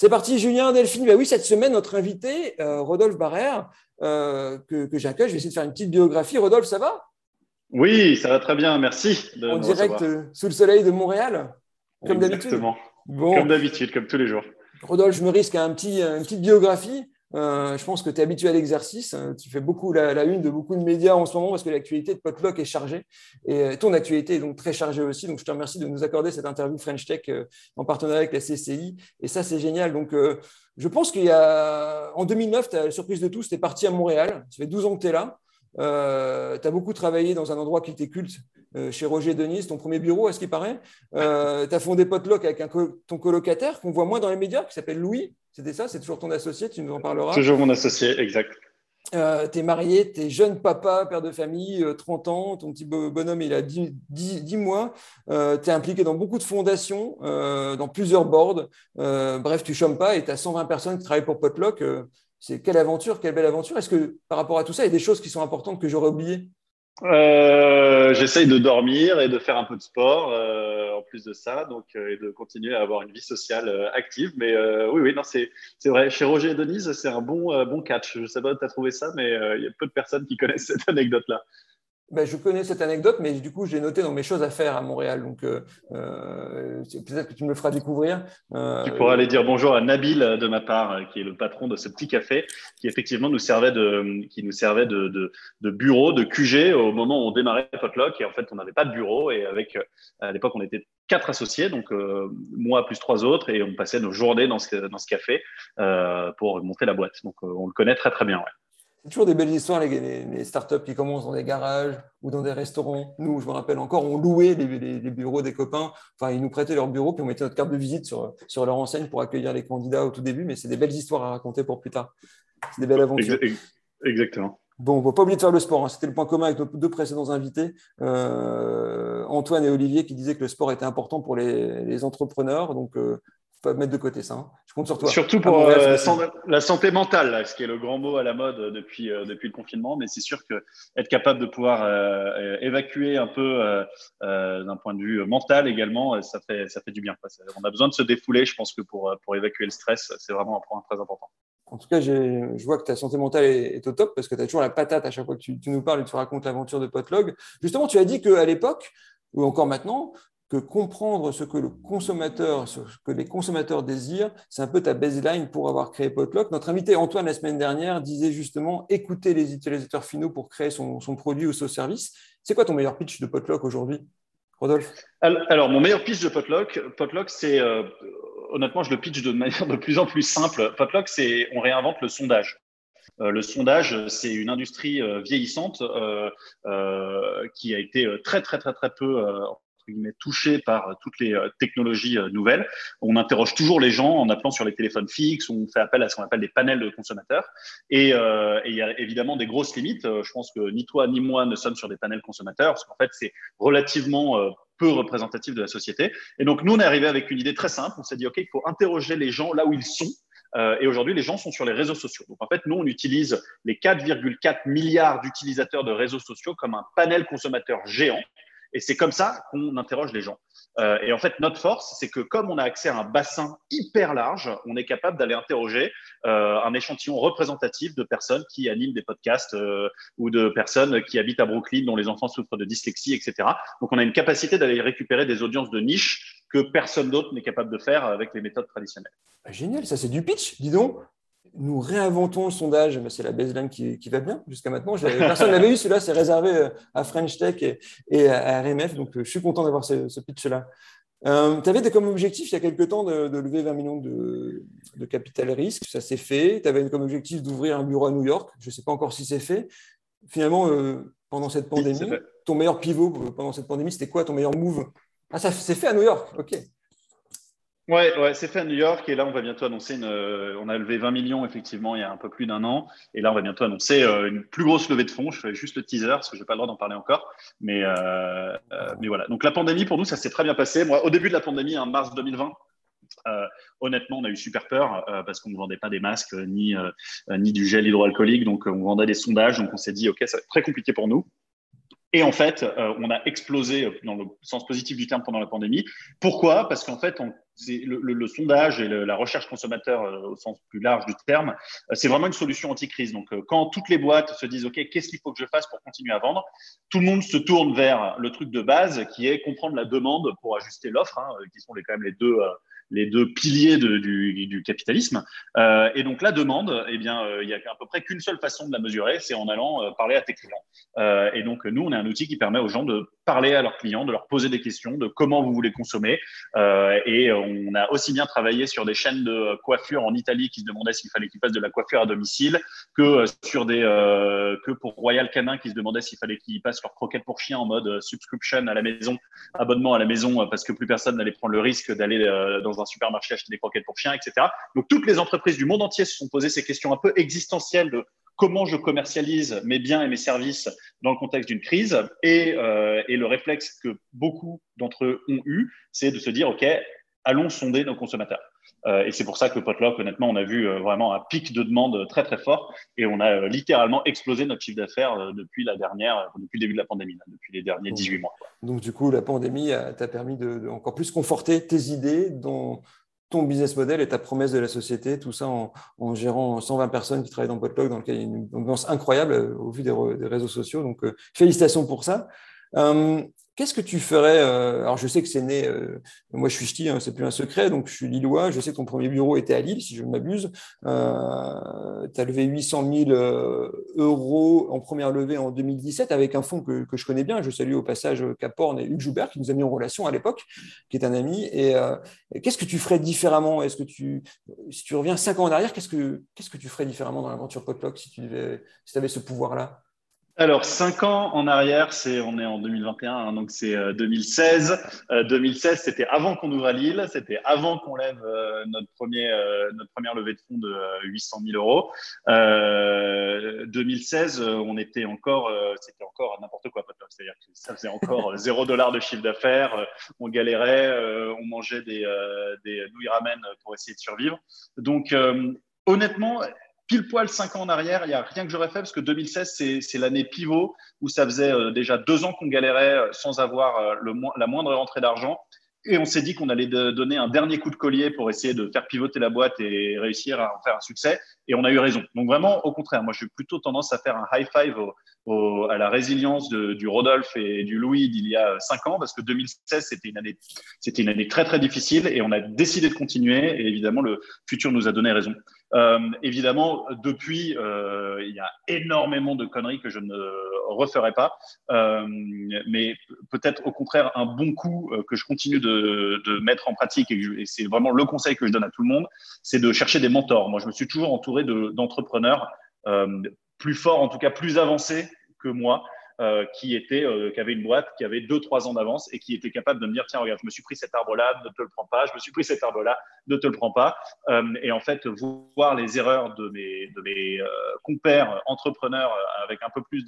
C'est parti, Julien, Delphine. Bah oui, cette semaine, notre invité, euh, Rodolphe Barrère, euh, que, j'accueille. Je vais essayer de faire une petite biographie. Rodolphe, ça va? Oui, ça va très bien, merci. en direct euh, sous le soleil de Montréal, comme d'habitude. Exactement. Comme d'habitude, comme tous les jours. Rodolphe, je me risque à un petit, une petite biographie. Euh, je pense que tu es habitué à l'exercice. Euh, tu fais beaucoup la, une de beaucoup de médias en ce moment parce que l'actualité de Potluck est chargée. Et euh, ton actualité est donc très chargée aussi. Donc, je te remercie de nous accorder cette interview French Tech en partenariat avec la CCI. Et ça, c'est génial. Donc, je pense qu'il y a, en 2009, tu as la surprise de tous, tu es parti à Montréal. Ça fait 12 ans que tu es là. Euh, tu as beaucoup travaillé dans un endroit qui était culte, chez Roger Denis, ton premier bureau, à ce qui paraît. Euh, tu as fondé Potluck avec ton colocataire, qu'on voit moins dans les médias, qui s'appelle Louis. C'était ça C'est toujours ton associé Tu nous en parleras Toujours mon associé, exact. Euh, tu es marié, tu es jeune papa, père de famille, 30 euh, ans, ton petit bonhomme il a 10, 10, mois, euh, tu es impliqué dans beaucoup de fondations, dans plusieurs boards, bref, tu chômes pas et tu as 120 personnes qui travaillent pour Potluck. c'est quelle aventure, quelle belle aventure. Est-ce que par rapport à tout ça, il y a des choses qui sont importantes que j'aurais oubliées? Euh, J'essaye de dormir et de faire un peu de sport euh, de ça, donc euh, et de continuer à avoir une vie sociale euh, active. Mais euh, oui, oui, non, c'est vrai. Chez Roger et Denise, c'est un bon bon catch. Je sais pas tu as trouvé ça, mais il y a peu de personnes qui connaissent cette anecdote-là. Ben, je connais cette anecdote, mais du coup, j'ai noté dans mes choses à faire à Montréal. Donc, euh, euh peut-être que tu me le feras découvrir. Euh, tu pourras aller dire bonjour à Nabil de ma part, qui est le patron de ce petit café, qui effectivement nous servait de, qui nous servait de, de, de bureau, de QG au moment où on démarrait Potluck. Et en fait, on n'avait pas de bureau. Et avec, à l'époque, on était quatre associés, donc euh, moi plus trois autres, et on passait nos journées dans ce, dans ce café pour monter la boîte. Donc, on le connaît très très bien. Ouais. C'est toujours des belles histoires, les, startups qui commencent dans des garages ou dans des restaurants. Nous, je me rappelle encore, on louait les, bureaux des copains. Enfin, ils nous prêtaient leur bureau, puis on mettait notre carte de visite sur, sur leur enseigne pour accueillir les candidats au tout début. Mais c'est des belles histoires à raconter pour plus tard. C'est des belles aventures. Exactement. Bon, on ne va pas oublier de faire le sport. Hein. C'était le point commun avec nos deux précédents invités, euh, Antoine et Olivier, qui disaient que le sport était important pour les, entrepreneurs. Donc, euh, pas mettre de côté ça. Hein. Je compte sur toi. Surtout pour euh, la santé mentale, ce qui est le grand mot à la mode depuis, euh, depuis le confinement. Mais c'est sûr que être capable de pouvoir euh, évacuer un peu d'un point de vue mental également, ça fait, ça fait du bien. On a besoin de se défouler, je pense que pour, pour évacuer le stress, c'est vraiment un point très important. En tout cas, je vois que ta santé mentale est, au top parce que tu as toujours la patate à chaque fois que tu, tu nous parles et tu racontes l'aventure de Potlog. Justement, tu as dit qu'à l'époque, ou encore maintenant, que comprendre ce que le consommateur, ce que les consommateurs désirent, c'est un peu ta baseline pour avoir créé Potluck. Notre invité Antoine la semaine dernière disait justement écouter les utilisateurs finaux pour créer son, produit ou son service. C'est quoi ton meilleur pitch de Potluck aujourd'hui, Rodolphe? Alors, mon meilleur pitch de Potluck, Potluck, c'est euh, honnêtement, je le pitch de manière de plus en plus simple. Potluck, c'est on réinvente le sondage. Euh, le sondage, c'est une industrie euh, vieillissante qui a été très, très, très, très peu touché par euh, toutes les euh, technologies euh, nouvelles. On interroge toujours les gens en appelant sur les téléphones fixes, on fait appel à ce qu'on appelle des panels de consommateurs. Et, il y a évidemment des grosses limites. Je pense que ni toi ni moi ne sommes sur des panels consommateurs, parce qu'en fait, c'est relativement peu représentatif de la société. Et donc, nous, on est arrivé avec une idée très simple. On s'est dit, OK, il faut interroger les gens là où ils sont. et aujourd'hui, les gens sont sur les réseaux sociaux. Donc, en fait, nous, on utilise les 4,4 milliards d'utilisateurs de réseaux sociaux comme un panel consommateur géant. Et c'est comme ça qu'on interroge les gens. Euh, et en fait, notre force, c'est que comme on a accès à un bassin hyper large, on est capable d'aller interroger euh, un échantillon représentatif de personnes qui animent des podcasts euh, ou de personnes qui habitent à Brooklyn, dont les enfants souffrent de dyslexie, etc. Donc, on a une capacité d'aller récupérer des audiences de niche que personne d'autre n'est capable de faire avec les méthodes traditionnelles. Génial, ça c'est du pitch, dis donc nous réinventons le sondage, mais c'est la baseline qui, qui va bien jusqu'à maintenant. Personne ne l'avait eu, celui-là, c'est réservé euh, à French Tech et, à RMF, donc euh, je suis content d'avoir ce, pitch-là. Euh, tu avais comme objectif il y a quelque temps de, lever 20 millions de, capital risque, ça s'est fait. Tu avais comme objectif d'ouvrir un bureau à New York, je ne sais pas encore si c'est fait. Finalement, pendant cette pandémie, ton meilleur pivot pendant cette pandémie, c'était quoi ton meilleur move? Ah, ça s'est fait à New York, ok. Ouais, ouais c'est fait à New York et là on va bientôt annoncer une. Euh, on a levé 20 millions effectivement il y a un peu plus d'un an et là on va bientôt annoncer euh, une plus grosse levée de fonds. Je fais juste le teaser parce que j'ai pas le droit d'en parler encore, mais euh, mais voilà. Donc la pandémie pour nous ça s'est très bien passé. Moi au début de la pandémie en mars 2020. honnêtement, on a eu super peur parce qu'on ne vendait pas des masques ni, ni du gel hydroalcoolique, donc on vendait des sondages. Donc on s'est dit, OK, ça va être très compliqué pour nous. Et en fait, on a explosé dans le sens positif du terme pendant la pandémie. Pourquoi? Parce qu'en fait, on le, sondage et la recherche consommateur au sens plus large du terme, c'est vraiment une solution anti-crise. Donc, quand toutes les boîtes se disent, OK, qu'est-ce qu'il faut que je fasse pour continuer à vendre? Tout le monde se tourne vers le truc de base qui est comprendre la demande pour ajuster l'offre, hein, qui sont quand même les deux les deux piliers du, capitalisme. Euh, et donc la demande, eh bien, euh, il n'y a à peu près qu'une seule façon de la mesurer, c'est en allant euh, parler à tes clients. et donc nous, on est un outil qui permet aux gens de parler à leurs clients, de leur poser des questions, de comment vous voulez consommer. et on a aussi bien travaillé sur des chaînes de coiffure en Italie qui se demandaient s'il fallait qu'ils fassent de la coiffure à domicile, que sur des que pour Royal Canin qui se demandait s'il fallait qu'ils passent leur croquette pour chien en mode subscription à la maison, abonnement à la maison, parce que plus personne n'allait prendre le risque d'aller dans un supermarché acheter des croquettes pour chiens, etc. Donc toutes les entreprises du monde entier se sont posées ces questions un peu existentielles de comment je commercialise mes biens et mes services dans le contexte d'une crise. Et, euh, et, le réflexe que beaucoup d'entre eux ont eu, c'est de se dire, OK, allons sonder nos consommateurs. Euh, et c'est pour ça que Potluck, honnêtement, on a vu euh, vraiment un pic de demande très très fort et on a littéralement explosé notre chiffre d'affaires depuis la dernière, depuis le début de la pandémie, depuis les derniers 18 mois. Donc du coup, la pandémie t'a permis de, encore plus conforter tes idées, dont ton business model et ta promesse de la société, tout ça en, gérant 120 personnes qui travaillent dans Potluck, dans lequel il y a une ambiance incroyable au vu des, réseaux sociaux. Donc, félicitations pour ça. Qu'est-ce que tu ferais euh, Alors, je sais que c'est né, euh, moi je suis ch'ti, hein, c'est plus un secret, donc je suis lillois. Je sais que ton premier bureau était à Lille, si je ne m'abuse. Euh, tu as levé 800 000 euros en première levée en 2017 avec un fonds que, je connais bien. Je salue au passage Caporn et Hugues Joubert qui nous a mis en relation à l'époque, qui est un ami. Et qu'est-ce que tu ferais différemment? Est-ce que si tu reviens cinq ans en arrière, qu'est-ce que, tu ferais différemment dans l'aventure Potluck si tu si avais ce pouvoir-là? Alors, cinq ans en arrière, c'est on est en 2021, hein, donc c'est 2016. Euh, 2016, euh, c'était avant qu'on ouvre à Lille, c'était avant qu'on lève euh, notre premier notre première levée de fonds de 800 000 euros. 2016, on était encore, c'était encore n'importe quoi, c'est-à-dire que ça faisait encore zéro dollar de chiffre d'affaires, on galérait, on mangeait des des nouilles ramen pour essayer de survivre. Donc honnêtement, pile poil cinq ans en arrière, il n'y a rien que j'aurais fait parce que 2016, c'est l'année pivot où ça faisait euh, déjà deux ans qu'on galérait euh, sans avoir euh, la moindre rentrée d'argent. Et on s'est dit qu'on allait donner un dernier coup de collier pour essayer de faire pivoter la boîte et réussir à en faire un succès. Et on a eu raison. Donc vraiment, au contraire, moi, j'ai plutôt tendance à faire un high five à la résilience du Rodolphe et du Louis d'il y a cinq ans, parce que 2016, c'était une année, c'était une année très, très difficile et on a décidé de continuer. Et évidemment, le futur nous a donné raison. Euh, évidemment, depuis, euh, il y a énormément de conneries que je ne referai pas, euh, mais peut-être au contraire un bon coup que je continue de, de mettre en pratique et, c'est vraiment le conseil que je donne à tout le monde, c'est de chercher des mentors. Moi, je me suis toujours entouré d'entrepreneurs plus forts, en tout cas plus avancés que moi, euh, qui était, euh, qui avait une boîte qui avait deux trois ans d'avance et qui était capable de me dire tiens regarde je me suis pris cet arbre là ne te le prends pas je me suis pris cet arbre là ne te le prends pas. Euh, et en fait voir les erreurs de mes de mes compères entrepreneurs avec un peu plus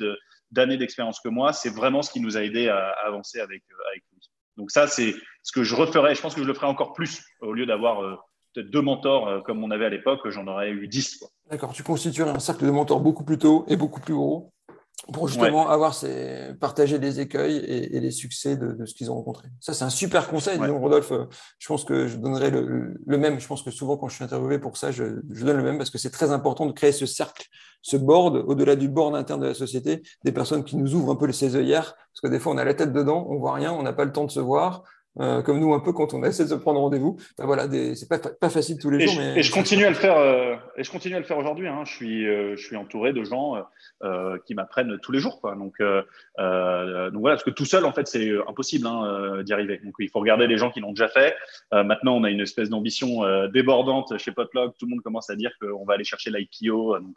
d'années d'expérience que moi c'est vraiment ce qui nous a aidé à, avancer avec avec lui. Donc ça c'est ce que je referais je pense que je le ferai encore plus au lieu d'avoir peut-être deux mentors comme on avait à l'époque, j'en aurais eu dix. D'accord, tu constituerais un cercle de mentors beaucoup plus tôt et beaucoup plus gros pour justement avoir ces, partager les écueils et, les succès de, ce qu'ils ont rencontré. Ça, c'est un super conseil. Rodolphe, je pense que je donnerai le, même. Je pense que souvent, quand je suis interviewé pour ça, je, donne le même parce que c'est très important de créer ce cercle, ce board, au-delà du board interne de la société, des personnes qui nous ouvrent un peu les œillères. Parce que des fois, on a la tête dedans, on voit rien, on n'a pas le temps de se voir. Euh, comme nous un peu quand on essaie de se prendre rendez-vous. Ben voilà, c'est pas, pas facile tous les jours. mais et je continue à le faire. Euh, et je continue à le faire aujourd'hui. Hein. Je suis, euh, je suis entouré de gens qui m'apprennent tous les jours. Quoi. Donc, donc voilà, parce que tout seul en fait c'est impossible hein, d'y arriver. Donc il faut regarder les gens qui l'ont déjà fait. maintenant on a une espèce d'ambition débordante chez Potluck. Tout le monde commence à dire qu'on va aller chercher l'IPO, donc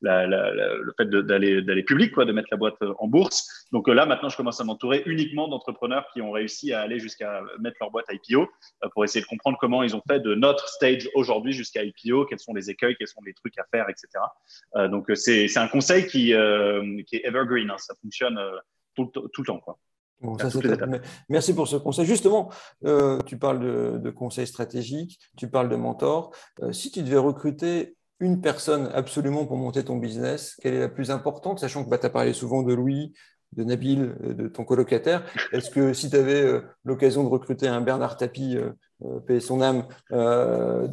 le fait d'aller d'aller public, quoi, de mettre la boîte en bourse. Donc là maintenant je commence à m'entourer uniquement d'entrepreneurs qui ont réussi à aller jusqu'à mettre leur boîte IPO euh, pour essayer de comprendre comment ils ont fait de notre stage aujourd'hui jusqu'à IPO, quels sont les écueils, quels sont les trucs à faire, etc. Euh, donc euh, c'est un conseil qui, qui est evergreen, hein. ça fonctionne tout, tout, le temps. Quoi. Merci pour ce conseil. Justement, tu parles de, de, conseils stratégiques, tu parles de mentors. si tu devais recruter une personne absolument pour monter ton business, quelle est la plus importante, sachant que bah, tu as parlé souvent de Louis, de Nabil, de ton colocataire. Est-ce que si tu avais l'occasion de recruter un Bernard Tapie, payer son âme, dans,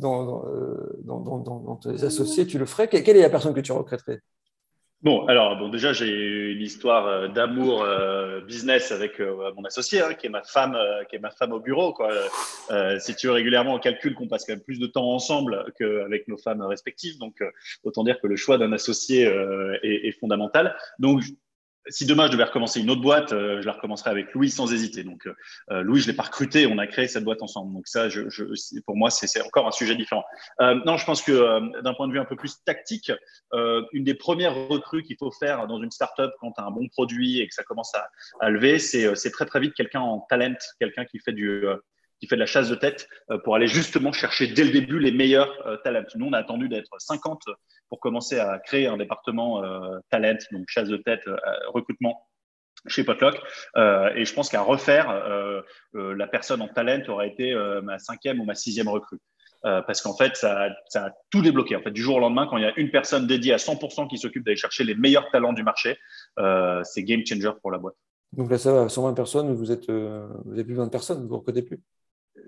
dans, tes associés, tu le ferais? Quelle est la personne que tu recruterais Bon, alors bon, déjà j'ai une histoire euh, d'amour euh, business avec euh, mon associé, hein, qui est ma femme, qui est ma femme au bureau. Quoi. si tu veux régulièrement, on calcule qu'on passe quand même plus de temps ensemble qu'avec nos femmes respectives. Donc, autant dire que le choix d'un associé est, est, fondamental. Donc, si demain je devais recommencer une autre boîte, euh, je la recommencerais avec Louis sans hésiter. Donc euh, euh, Louis, je l'ai pas recruté, on a créé cette boîte ensemble. Donc ça, je, je, pour moi, c'est encore un sujet différent. non, je pense que d'un point de vue un peu plus tactique, une des premières recrues qu'il faut faire dans une startup quand tu as un bon produit et que ça commence à, à lever, c'est très très vite quelqu'un en talent, quelqu'un qui fait du qui fait de la chasse de tête euh, pour aller justement chercher dès le début les meilleurs euh, talents. Nous, on a attendu d'être 50 pour commencer à créer un département euh, talent, donc chasse de tête, recrutement chez Potluck. et je pense qu'à refaire, la personne en talent aurait été ma cinquième ou ma sixième recrue. parce qu'en fait, ça, ça, a tout débloqué. En fait, du jour au lendemain, quand il y a une personne dédiée à 100% qui s'occupe d'aller chercher les meilleurs talents du marché, c'est game changer pour la boîte. Donc là, ça va, 120 personnes, vous êtes, vous avez plus de 20 personnes, vous ne recrutez plus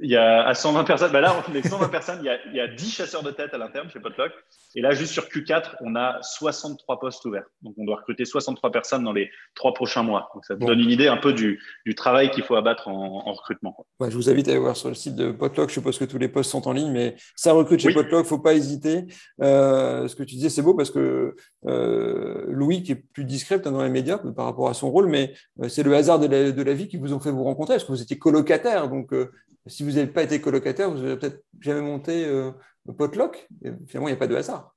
il y a à 120 personnes. Ben là, on fait 120 personnes. Il y, a, il y, a, 10 chasseurs de tête à l'interne chez Potluck. Et là, juste sur Q4, on a 63 postes ouverts. Donc, on doit recruter 63 personnes dans les trois prochains mois. Donc, ça te donne une idée un peu du, du travail qu'il faut abattre en, en recrutement. Ouais, je vous invite à aller voir sur le site de Potluck. Je suppose que tous les postes sont en ligne, mais ça recrute chez oui. Potluck. Faut pas hésiter. Euh, ce que tu disais, c'est beau parce que euh, Louis, qui est plus discret dans les médias par rapport à son rôle, mais euh, c'est le hasard de la, de la, vie qui vous ont fait vous rencontrer parce que vous étiez colocataire. Donc, euh, si vous n'avez pas été colocataire, vous n'avez peut-être jamais monté euh, potluck. finalement, il n'y a pas de hasard.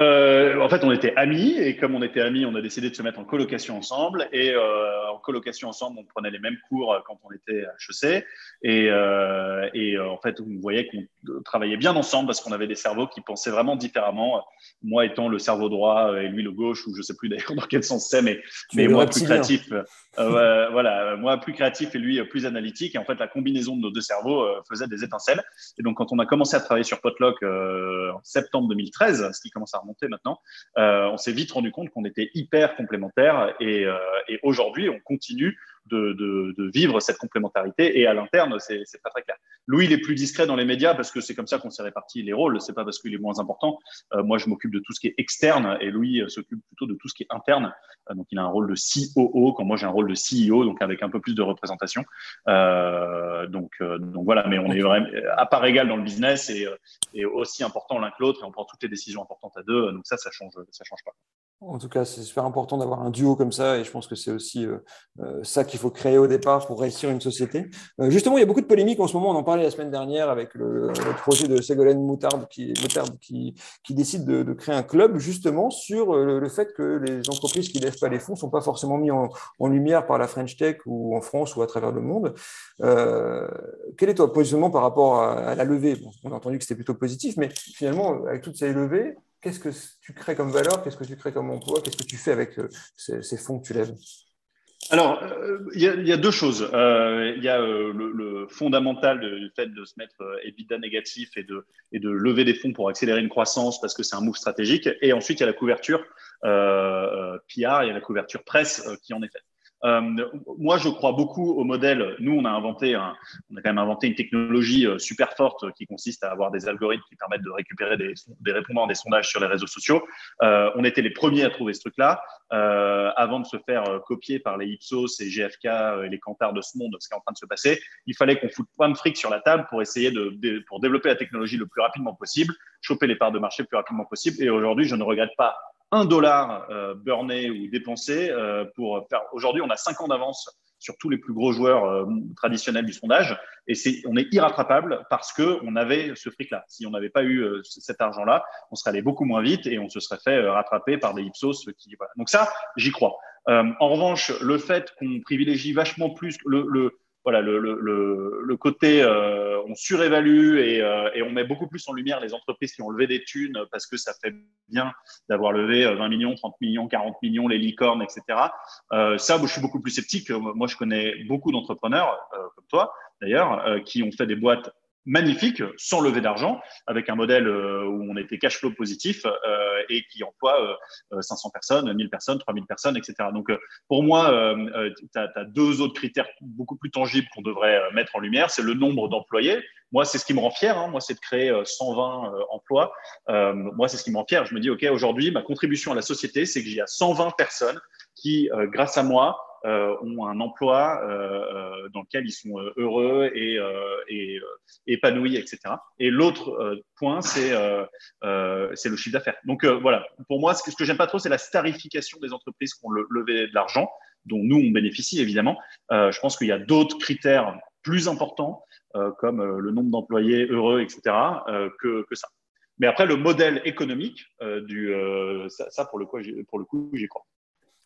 Euh, en fait, on était amis et comme on était amis, on a décidé de se mettre en colocation ensemble. Et euh, en colocation ensemble, on prenait les mêmes cours quand on était à HEC. Et, euh, et en fait, on voyait qu'on travaillait bien ensemble parce qu'on avait des cerveaux qui pensaient vraiment différemment. Moi étant le cerveau droit et lui le gauche, ou je sais plus d'ailleurs dans quel sens c'est, mais, mais moi plus créatif. Euh, voilà, moi plus créatif et lui plus analytique. Et en fait, la combinaison de nos deux cerveaux faisait des étincelles. Et donc, quand on a commencé à travailler sur Potluck en septembre 2013, ce qui commence à maintenant, euh, on s'est vite rendu compte qu'on était hyper complémentaires et, euh, et aujourd'hui, on continue de, vivre cette complémentarité. Et à l'interne, c'est pas très clair. Louis, il est plus discret dans les médias parce que c'est comme ça qu'on s'est réparti les rôles. C'est pas parce qu'il est moins important. Euh, moi, je m'occupe de tout ce qui est externe et Louis euh, s'occupe plutôt de tout ce qui est interne. Euh, donc, il a un rôle de COO quand moi j'ai un rôle de CEO, donc avec un peu plus de représentation. donc, donc voilà. Mais on est vraiment à part égale dans le business et, et aussi important l'un que l'autre et on prend toutes les décisions importantes à deux. Donc ça, ça change, ça change pas. En tout cas, c'est super important d'avoir un duo comme ça et je pense que c'est aussi euh, euh, ça qu'il faut créer au départ pour réussir une société. Euh, justement, il y a beaucoup de polémiques en ce moment. On en parlait la semaine dernière avec le, projet de Ségolène Moutarde qui, qui, qui décide de, créer un club justement sur le, fait que les entreprises qui lèvent pas les fonds sont pas forcément mis en, lumière par la French Tech ou en France ou à travers le monde. quel est ton positionnement par rapport à, la levée? On a entendu que c'était plutôt positif, mais finalement, avec toutes ces levées, qu'est-ce que tu crées comme valeur, qu'est-ce que tu crées comme emploi, qu'est-ce que tu fais avec euh, ces, fonds que tu lèves? Alors, euh, il y, a deux choses. Euh, il y a le, fondamental du fait de se mettre EBITDA négatif et de, et de lever des fonds pour accélérer une croissance parce que c'est un move stratégique. Et ensuite, il y a la couverture PR, il y a la couverture presse qui en est faite. Euh, moi, je crois beaucoup au modèle. Nous, on a inventé, on a quand même inventé une technologie euh, super forte qui consiste à avoir des algorithmes qui permettent de récupérer des, des répondants des sondages sur les réseaux sociaux. Euh, on était les premiers à trouver ce truc-là, euh, avant de se faire euh, copier par les Ipsos et GFK et les Cantars de ce monde, ce qui est en train de se passer. Il fallait qu'on foute plein de fric sur la table pour essayer de, de, pour développer la technologie le plus rapidement possible, choper les parts de marché le plus rapidement possible. Et aujourd'hui, je ne regrette pas un dollar euh, burné ou dépensé euh, pour faire. Aujourd'hui, on a cinq ans d'avance sur tous les plus gros joueurs euh, traditionnels du sondage, et c'est on est irrattrapable parce que on avait ce fric-là. Si on n'avait pas eu euh, cet argent-là, on serait allé beaucoup moins vite et on se serait fait euh, rattraper par des Ipsos qui. Voilà. Donc ça, j'y crois. en revanche, le fait qu'on privilégie vachement plus le, le voilà, le, le, le côté, euh, on surévalue et, euh, et, on met beaucoup plus en lumière les entreprises qui ont levé des thunes parce que ça fait bien d'avoir levé 20 euh, millions, 30 millions, 40 millions, les licornes, etc. Euh, ça, je suis beaucoup plus sceptique. Moi, je connais beaucoup d'entrepreneurs, comme toi d'ailleurs, qui ont fait des boîtes magnifique, sans lever d'argent, avec un modèle où on était cash flow positif et qui emploie 500 personnes, 1000 personnes, 3000 personnes, etc. Donc, pour moi, tu as, deux autres critères beaucoup plus tangibles qu'on devrait mettre en lumière. C'est le nombre d'employés. Moi, c'est ce qui me rend fier. Hein. Moi, c'est de créer 120 emplois. moi, c'est ce qui me rend fier. Je me dis, OK, aujourd'hui, ma contribution à la société, c'est que j'ai 120 personnes qui, grâce à moi, euh, ont un emploi euh, euh, dans lequel ils sont heureux et, épanouis, etc. Et l'autre point, c'est le chiffre d'affaires. Donc voilà, pour moi, ce que, que j'aime pas trop, c'est la starification des entreprises qui ont levé de l'argent, dont nous, on bénéficie évidemment. je pense qu'il y a d'autres critères plus importants, comme le nombre d'employés heureux, etc., que, ça. Mais après, le modèle économique, ça, pour le coup, j'y crois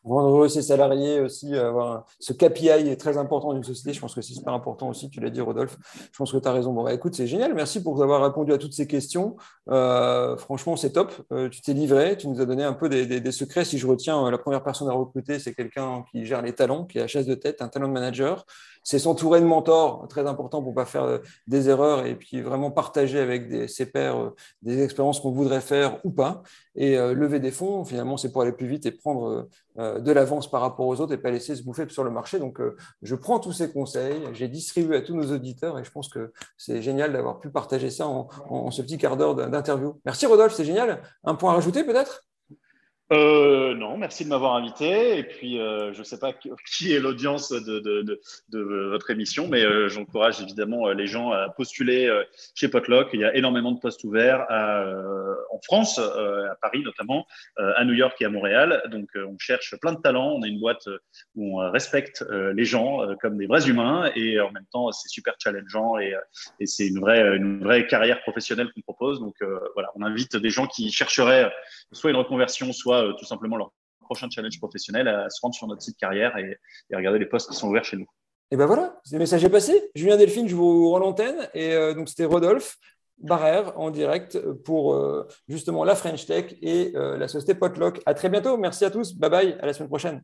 rendre ses salariés aussi, euh, avoir ce KPI est très important d'une société. Je pense que c'est super important aussi. Tu l'as dit, Rodolphe. Je pense que tu as raison. Bon, bah, écoute, c'est génial. Merci pour avoir répondu à toutes ces questions. Euh, franchement, c'est top. Euh, tu t'es livré. Tu nous as donné un peu des, des, secrets. Si je retiens, la première personne à recruter, c'est quelqu'un qui gère les talents, qui a la chasse de tête, un talent manager c'est s'entourer de mentors, très important pour ne pas faire des erreurs et puis vraiment partager avec ses pairs des expériences qu'on voudrait faire ou pas. Et lever des fonds, finalement, c'est pour aller plus vite et prendre euh, de l'avance par rapport aux autres et pas laisser se bouffer sur le marché. Donc, euh, je prends tous ces conseils, j'ai distribué à tous nos auditeurs et je pense que c'est génial d'avoir pu partager ça en, ce petit quart d'heure d'interview. Merci Rodolphe, c'est génial. Un point à rajouter peut-être? Euh, non, merci de m'avoir invité. Et puis, euh, je ne sais pas qui est l'audience de, de, de, de, votre émission, mais euh, j'encourage évidemment euh, les gens à postuler euh, chez Potluck. Il y a énormément de postes ouverts à, en France, à Paris notamment, à New York et à Montréal. Donc, on cherche plein de talents. On a une boîte où on respecte les gens comme des vrais humains et en même temps, c'est super challengeant et, et c'est une vraie, une vraie carrière professionnelle qu'on propose. Donc, voilà, on invite des gens qui chercheraient soit une reconversion, soit euh, tout simplement leur prochain challenge professionnel à se rendre sur notre site carrière et, regarder les postes qui sont ouverts chez nous. Et ben voilà, le message est passé. Julien Delphine, je vous rends l'antenne. Et euh, donc, c'était Rodolphe Barrère en direct pour euh, justement la French Tech et la société Potlock. À très bientôt. Merci à tous. Bye bye. À la semaine prochaine.